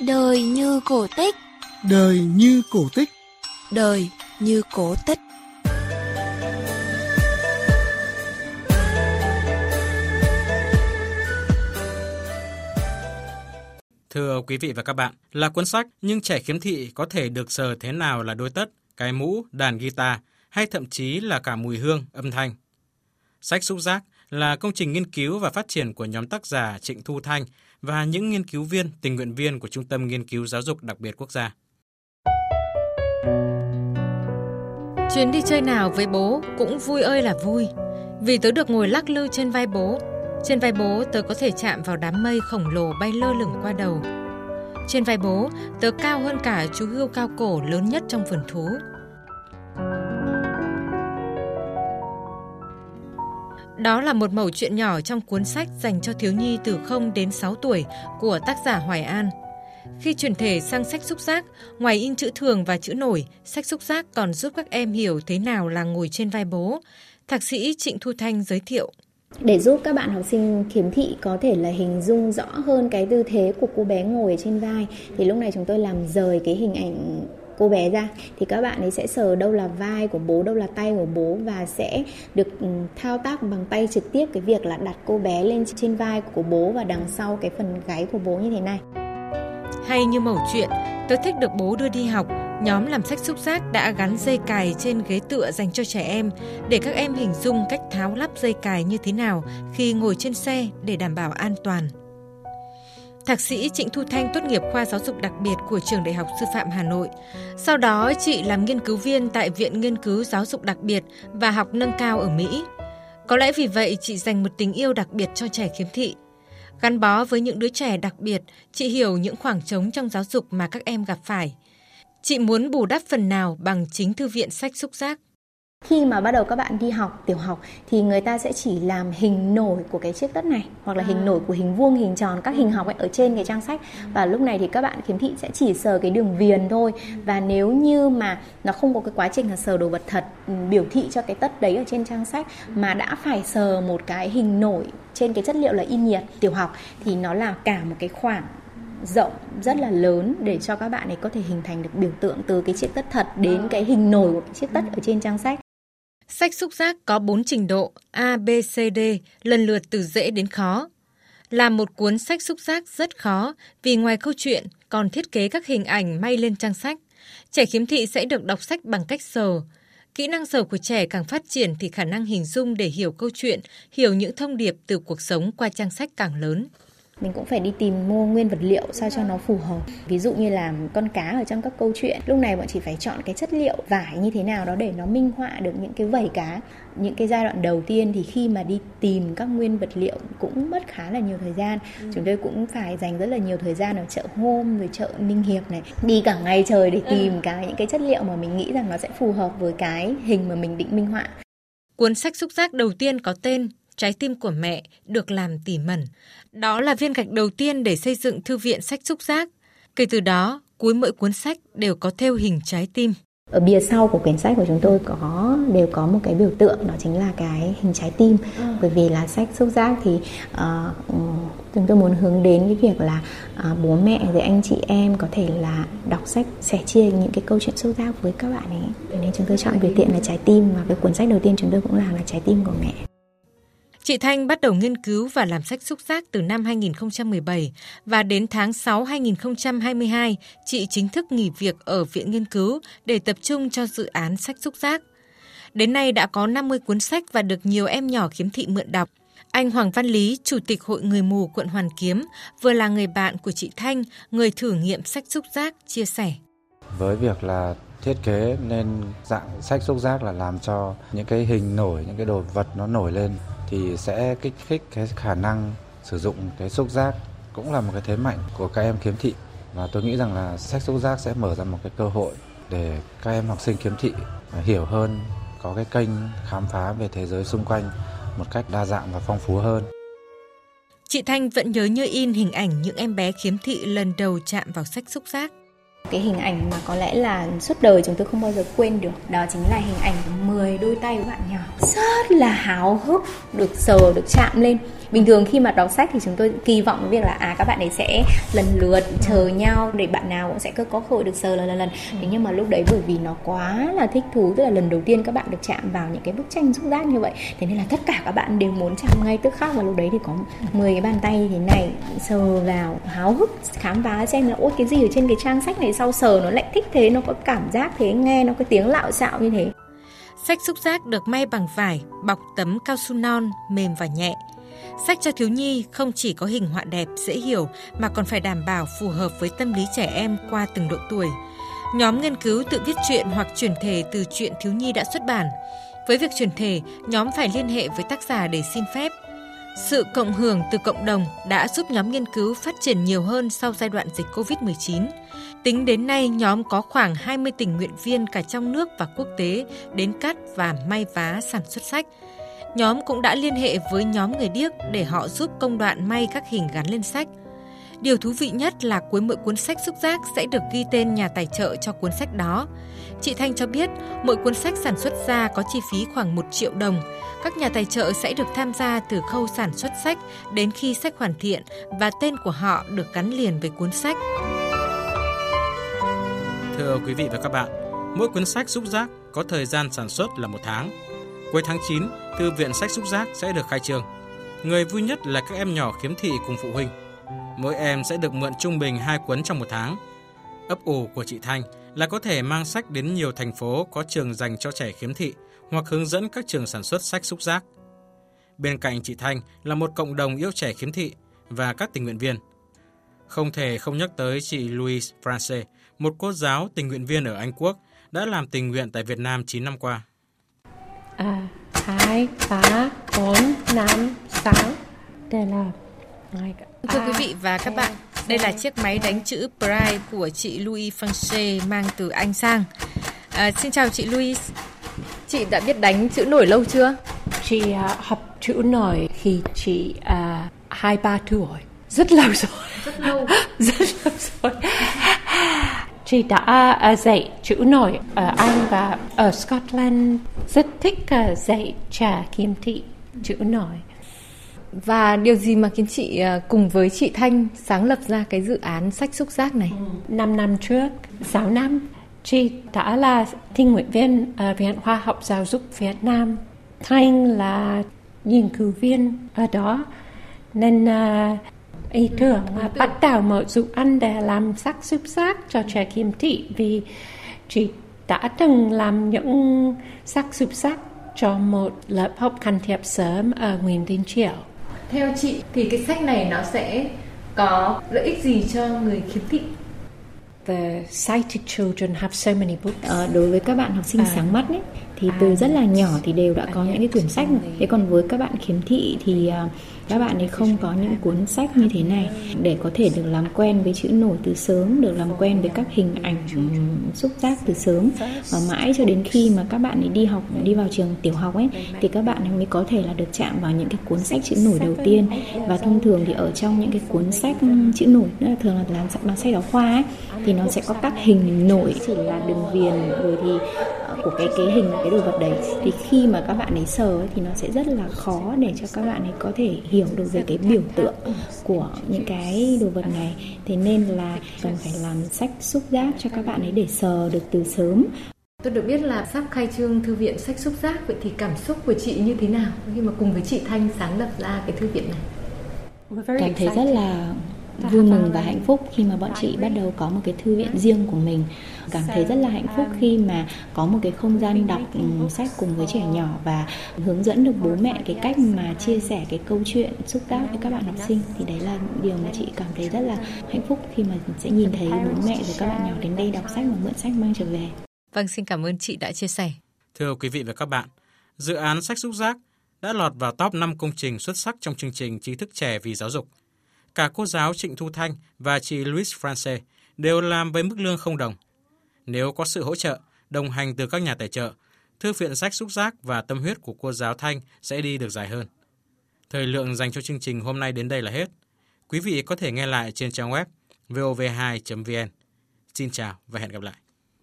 Đời như cổ tích. Đời như cổ tích. Đời như cổ tích. Thưa quý vị và các bạn, là cuốn sách nhưng trẻ khiếm thị có thể được sờ thế nào là đôi tất, cái mũ, đàn guitar hay thậm chí là cả mùi hương, âm thanh. Sách xúc giác là công trình nghiên cứu và phát triển của nhóm tác giả Trịnh Thu Thanh và những nghiên cứu viên, tình nguyện viên của Trung tâm Nghiên cứu Giáo dục Đặc biệt Quốc gia. Chuyến đi chơi nào với bố cũng vui ơi là vui, vì tớ được ngồi lắc lư trên vai bố. Trên vai bố tớ có thể chạm vào đám mây khổng lồ bay lơ lửng qua đầu. Trên vai bố, tớ cao hơn cả chú hươu cao cổ lớn nhất trong vườn thú. Đó là một mẩu chuyện nhỏ trong cuốn sách dành cho thiếu nhi từ 0 đến 6 tuổi của tác giả Hoài An. Khi chuyển thể sang sách xúc giác, ngoài in chữ thường và chữ nổi, sách xúc giác còn giúp các em hiểu thế nào là ngồi trên vai bố. Thạc sĩ Trịnh Thu Thanh giới thiệu. Để giúp các bạn học sinh khiếm thị có thể là hình dung rõ hơn cái tư thế của cô bé ngồi trên vai thì lúc này chúng tôi làm rời cái hình ảnh cô bé ra, thì các bạn ấy sẽ sờ đâu là vai của bố, đâu là tay của bố và sẽ được ừ, thao tác bằng tay trực tiếp cái việc là đặt cô bé lên trên vai của bố và đằng sau cái phần gáy của bố như thế này. Hay như mẩu chuyện tớ thích được bố đưa đi học. Nhóm làm sách xúc giác đã gắn dây cài trên ghế tựa dành cho trẻ em. Để các em hình dung cách tháo lắp dây cài như thế nào khi ngồi trên xe để đảm bảo an toàn. Thạc sĩ Trịnh Thu Thanh tốt nghiệp khoa giáo dục đặc biệt của Trường Đại học Sư phạm Hà Nội. Sau đó, chị làm nghiên cứu viên tại Viện Nghiên cứu Giáo dục đặc biệt và học nâng cao ở Mỹ. Có lẽ vì vậy, chị dành một tình yêu đặc biệt cho trẻ khiếm thị. Gắn bó với những đứa trẻ đặc biệt, chị hiểu những khoảng trống trong giáo dục mà các em gặp phải. Chị muốn bù đắp phần nào bằng chính thư viện sách xúc giác khi mà bắt đầu các bạn đi học tiểu học thì người ta sẽ chỉ làm hình nổi của cái chiếc tất này hoặc là hình à. nổi của hình vuông hình tròn các hình học ấy ở trên cái trang sách. Và lúc này thì các bạn khiếm thị sẽ chỉ sờ cái đường viền thôi. Và nếu như mà nó không có cái quá trình là sờ đồ vật thật ừ, biểu thị cho cái tất đấy ở trên trang sách mà đã phải sờ một cái hình nổi trên cái chất liệu là in nhiệt tiểu học thì nó là cả một cái khoảng rộng rất là lớn để cho các bạn ấy có thể hình thành được biểu tượng từ cái chiếc tất thật đến cái hình nổi của cái chiếc tất ở trên trang sách Sách xúc giác có 4 trình độ A, B, C, D, lần lượt từ dễ đến khó. Là một cuốn sách xúc giác rất khó vì ngoài câu chuyện còn thiết kế các hình ảnh may lên trang sách. Trẻ khiếm thị sẽ được đọc sách bằng cách sờ. Kỹ năng sờ của trẻ càng phát triển thì khả năng hình dung để hiểu câu chuyện, hiểu những thông điệp từ cuộc sống qua trang sách càng lớn mình cũng phải đi tìm mua nguyên vật liệu sao cho nó phù hợp ví dụ như là con cá ở trong các câu chuyện lúc này bọn chị phải chọn cái chất liệu vải như thế nào đó để nó minh họa được những cái vảy cá những cái giai đoạn đầu tiên thì khi mà đi tìm các nguyên vật liệu cũng mất khá là nhiều thời gian ừ. chúng tôi cũng phải dành rất là nhiều thời gian ở chợ hôm rồi chợ ninh hiệp này đi cả ngày trời để tìm ừ. cái những cái chất liệu mà mình nghĩ rằng nó sẽ phù hợp với cái hình mà mình định minh họa Cuốn sách xúc giác đầu tiên có tên Trái tim của mẹ được làm tỉ mẩn. Đó là viên gạch đầu tiên để xây dựng thư viện sách xúc giác. Kể từ đó, cuối mỗi cuốn sách đều có theo hình trái tim. Ở bìa sau của quyển sách của chúng tôi có đều có một cái biểu tượng đó chính là cái hình trái tim. À. Bởi vì là sách xúc giác thì uh, chúng tôi muốn hướng đến cái việc là uh, bố mẹ rồi anh chị em có thể là đọc sách sẻ chia những cái câu chuyện xúc giác với các bạn ấy. Nên chúng tôi chọn biểu tượng là trái tim và cái cuốn sách đầu tiên chúng tôi cũng làm là trái tim của mẹ. Chị Thanh bắt đầu nghiên cứu và làm sách xúc giác từ năm 2017 và đến tháng 6 2022, chị chính thức nghỉ việc ở Viện Nghiên cứu để tập trung cho dự án sách xúc giác. Đến nay đã có 50 cuốn sách và được nhiều em nhỏ khiếm thị mượn đọc. Anh Hoàng Văn Lý, Chủ tịch Hội Người Mù quận Hoàn Kiếm, vừa là người bạn của chị Thanh, người thử nghiệm sách xúc giác, chia sẻ. Với việc là thiết kế nên dạng sách xúc giác là làm cho những cái hình nổi, những cái đồ vật nó nổi lên thì sẽ kích thích cái khả năng sử dụng cái xúc giác, cũng là một cái thế mạnh của các em khiếm thị và tôi nghĩ rằng là sách xúc giác sẽ mở ra một cái cơ hội để các em học sinh khiếm thị hiểu hơn, có cái kênh khám phá về thế giới xung quanh một cách đa dạng và phong phú hơn. Chị Thanh vẫn nhớ như in hình ảnh những em bé khiếm thị lần đầu chạm vào sách xúc giác cái hình ảnh mà có lẽ là suốt đời chúng tôi không bao giờ quên được, đó chính là hình ảnh 10 đôi tay của bạn nhỏ. Rất là háo hức, được sờ, được chạm lên. Bình thường khi mà đọc sách thì chúng tôi kỳ vọng việc là à các bạn ấy sẽ lần lượt chờ nhau để bạn nào cũng sẽ có cơ hội được sờ lần lần lần. Thế nhưng mà lúc đấy bởi vì nó quá là thích thú, tức là lần đầu tiên các bạn được chạm vào những cái bức tranh xúc giác như vậy, thế nên là tất cả các bạn đều muốn chạm ngay tức khắc và lúc đấy thì có 10 cái bàn tay như thế này sờ vào, háo hức, khám phá xem là, ôi, cái gì ở trên cái trang sách này sau sờ nó lại thích thế nó có cảm giác thế nghe nó có tiếng lạo xạo như thế Sách xúc giác được may bằng vải, bọc tấm cao su non, mềm và nhẹ. Sách cho thiếu nhi không chỉ có hình họa đẹp, dễ hiểu mà còn phải đảm bảo phù hợp với tâm lý trẻ em qua từng độ tuổi. Nhóm nghiên cứu tự viết truyện hoặc chuyển thể từ truyện thiếu nhi đã xuất bản. Với việc chuyển thể, nhóm phải liên hệ với tác giả để xin phép. Sự cộng hưởng từ cộng đồng đã giúp nhóm nghiên cứu phát triển nhiều hơn sau giai đoạn dịch COVID-19. Tính đến nay, nhóm có khoảng 20 tình nguyện viên cả trong nước và quốc tế đến cắt và may vá sản xuất sách. Nhóm cũng đã liên hệ với nhóm người điếc để họ giúp công đoạn may các hình gắn lên sách. Điều thú vị nhất là cuối mỗi cuốn sách xúc giác sẽ được ghi tên nhà tài trợ cho cuốn sách đó. Chị Thanh cho biết, mỗi cuốn sách sản xuất ra có chi phí khoảng 1 triệu đồng. Các nhà tài trợ sẽ được tham gia từ khâu sản xuất sách đến khi sách hoàn thiện và tên của họ được gắn liền với cuốn sách. Thưa quý vị và các bạn, mỗi cuốn sách xúc giác có thời gian sản xuất là một tháng. Cuối tháng 9, Thư viện sách xúc giác sẽ được khai trương. Người vui nhất là các em nhỏ khiếm thị cùng phụ huynh. Mỗi em sẽ được mượn trung bình hai cuốn trong một tháng. Ấp ủ của chị Thanh là có thể mang sách đến nhiều thành phố có trường dành cho trẻ khiếm thị hoặc hướng dẫn các trường sản xuất sách xúc giác. Bên cạnh chị Thanh là một cộng đồng yêu trẻ khiếm thị và các tình nguyện viên. Không thể không nhắc tới chị Louise France, một cô giáo tình nguyện viên ở Anh Quốc đã làm tình nguyện tại Việt Nam 9 năm qua. À, 2, 3, 4, 5, 6. Đây là Thưa quý vị và các bạn, đây là chiếc máy đánh chữ Braille của chị Louis Fanche mang từ Anh sang. À, xin chào chị Louis. Chị đã biết đánh chữ nổi lâu chưa? Chị uh, học chữ nổi khi chị uh, hai ba tuổi. Rất lâu rồi. Rất lâu. Rất lâu rồi. Chị đã uh, dạy chữ nổi ở Anh và ở Scotland rất thích uh, dạy trẻ khiếm thị chữ nổi. Và điều gì mà khiến chị cùng với chị Thanh sáng lập ra cái dự án sách xúc giác này? Năm năm trước, 6 năm, chị đã là tình nguyện viên ở Viện Khoa học Giáo dục Việt Nam. Thanh là nghiên cứu viên ở đó. Nên uh, ý tưởng là bắt đầu một dự án để làm sách xúc giác cho trẻ khiếm thị vì chị đã từng làm những sách xúc giác cho một lớp học can thiệp sớm ở Nguyễn Đình Chiểu. Theo chị, thì cái sách này nó sẽ có lợi ích gì cho người khiếm thị? The sighted children have so many books. Ờ, đối với các bạn học sinh À. sáng mắt ấy, thì từ rất là nhỏ thì đều đã có những cái quyển sách rồi. Thế còn với các bạn khiếm thị thì à, các bạn ấy không có những cuốn sách như thế này để có thể được làm quen với chữ nổi từ sớm, được làm quen với các hình ảnh xúc giác từ sớm và mãi cho đến khi mà các bạn ấy đi học đi vào trường tiểu học ấy thì các bạn ấy mới có thể là được chạm vào những cái cuốn sách chữ nổi đầu tiên và thông thường thì ở trong những cái cuốn sách chữ nổi thường là làm bằng sách giáo khoa ấy thì nó sẽ có các hình nổi chỉ là đường viền rồi thì ờ, của cái cái hình cái đồ vật đấy. Thì khi mà các bạn ấy sờ ấy, thì nó sẽ rất là khó để cho các bạn ấy có thể hiểu được về cái biểu tượng của những cái đồ vật này. Thế nên là cần phải làm sách xúc giác cho các bạn ấy để sờ được từ sớm. Tôi được biết là sắp khai trương thư viện sách xúc giác vậy thì cảm xúc của chị như thế nào khi mà cùng với chị Thanh sáng lập ra cái thư viện này? cảm thấy rất là vui mừng và hạnh phúc khi mà bọn chị bắt đầu có một cái thư viện riêng của mình. Cảm thấy rất là hạnh phúc khi mà có một cái không gian đọc ừm, sách cùng với trẻ nhỏ và hướng dẫn được bố mẹ cái cách mà chia sẻ cái câu chuyện xúc tác với các bạn học sinh thì đấy là điều mà chị cảm thấy rất là hạnh phúc khi mà sẽ nhìn thấy bố mẹ rồi các bạn nhỏ đến đây đọc sách và mượn sách mang trở về. Vâng, xin cảm ơn chị đã chia sẻ. Thưa quý vị và các bạn, dự án sách xúc giác đã lọt vào top 5 công trình xuất sắc trong chương trình trí thức trẻ vì giáo dục. Cả cô giáo Trịnh Thu Thanh và chị Louis France đều làm với mức lương không đồng. Nếu có sự hỗ trợ, đồng hành từ các nhà tài trợ, thư viện sách xúc giác và tâm huyết của cô giáo Thanh sẽ đi được dài hơn. Thời lượng dành cho chương trình hôm nay đến đây là hết. Quý vị có thể nghe lại trên trang web vov2.vn. Xin chào và hẹn gặp lại.